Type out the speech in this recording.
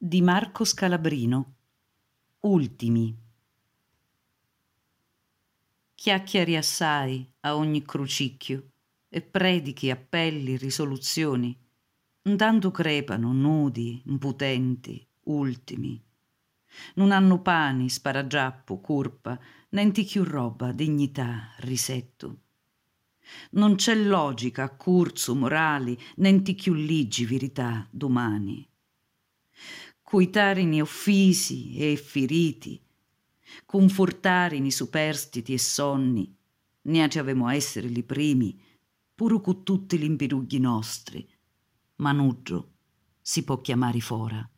di Marco Scalabrino Ultimi Chiacchieri assai a ogni crucicchio e predichi appelli, risoluzioni, intanto crepano nudi, imputenti, ultimi. Non hanno pani, sparagiappo, curpa, nenti più roba, dignità, risetto non c'è logica, curso, morali, nenti più ligi verità domani. Cuitarini offisi e feriti, confortarini superstiti e sonni, ne ci avemo a essere li primi, pure con tutti gli impirugli nostri, ma nuggio si può chiamare fora.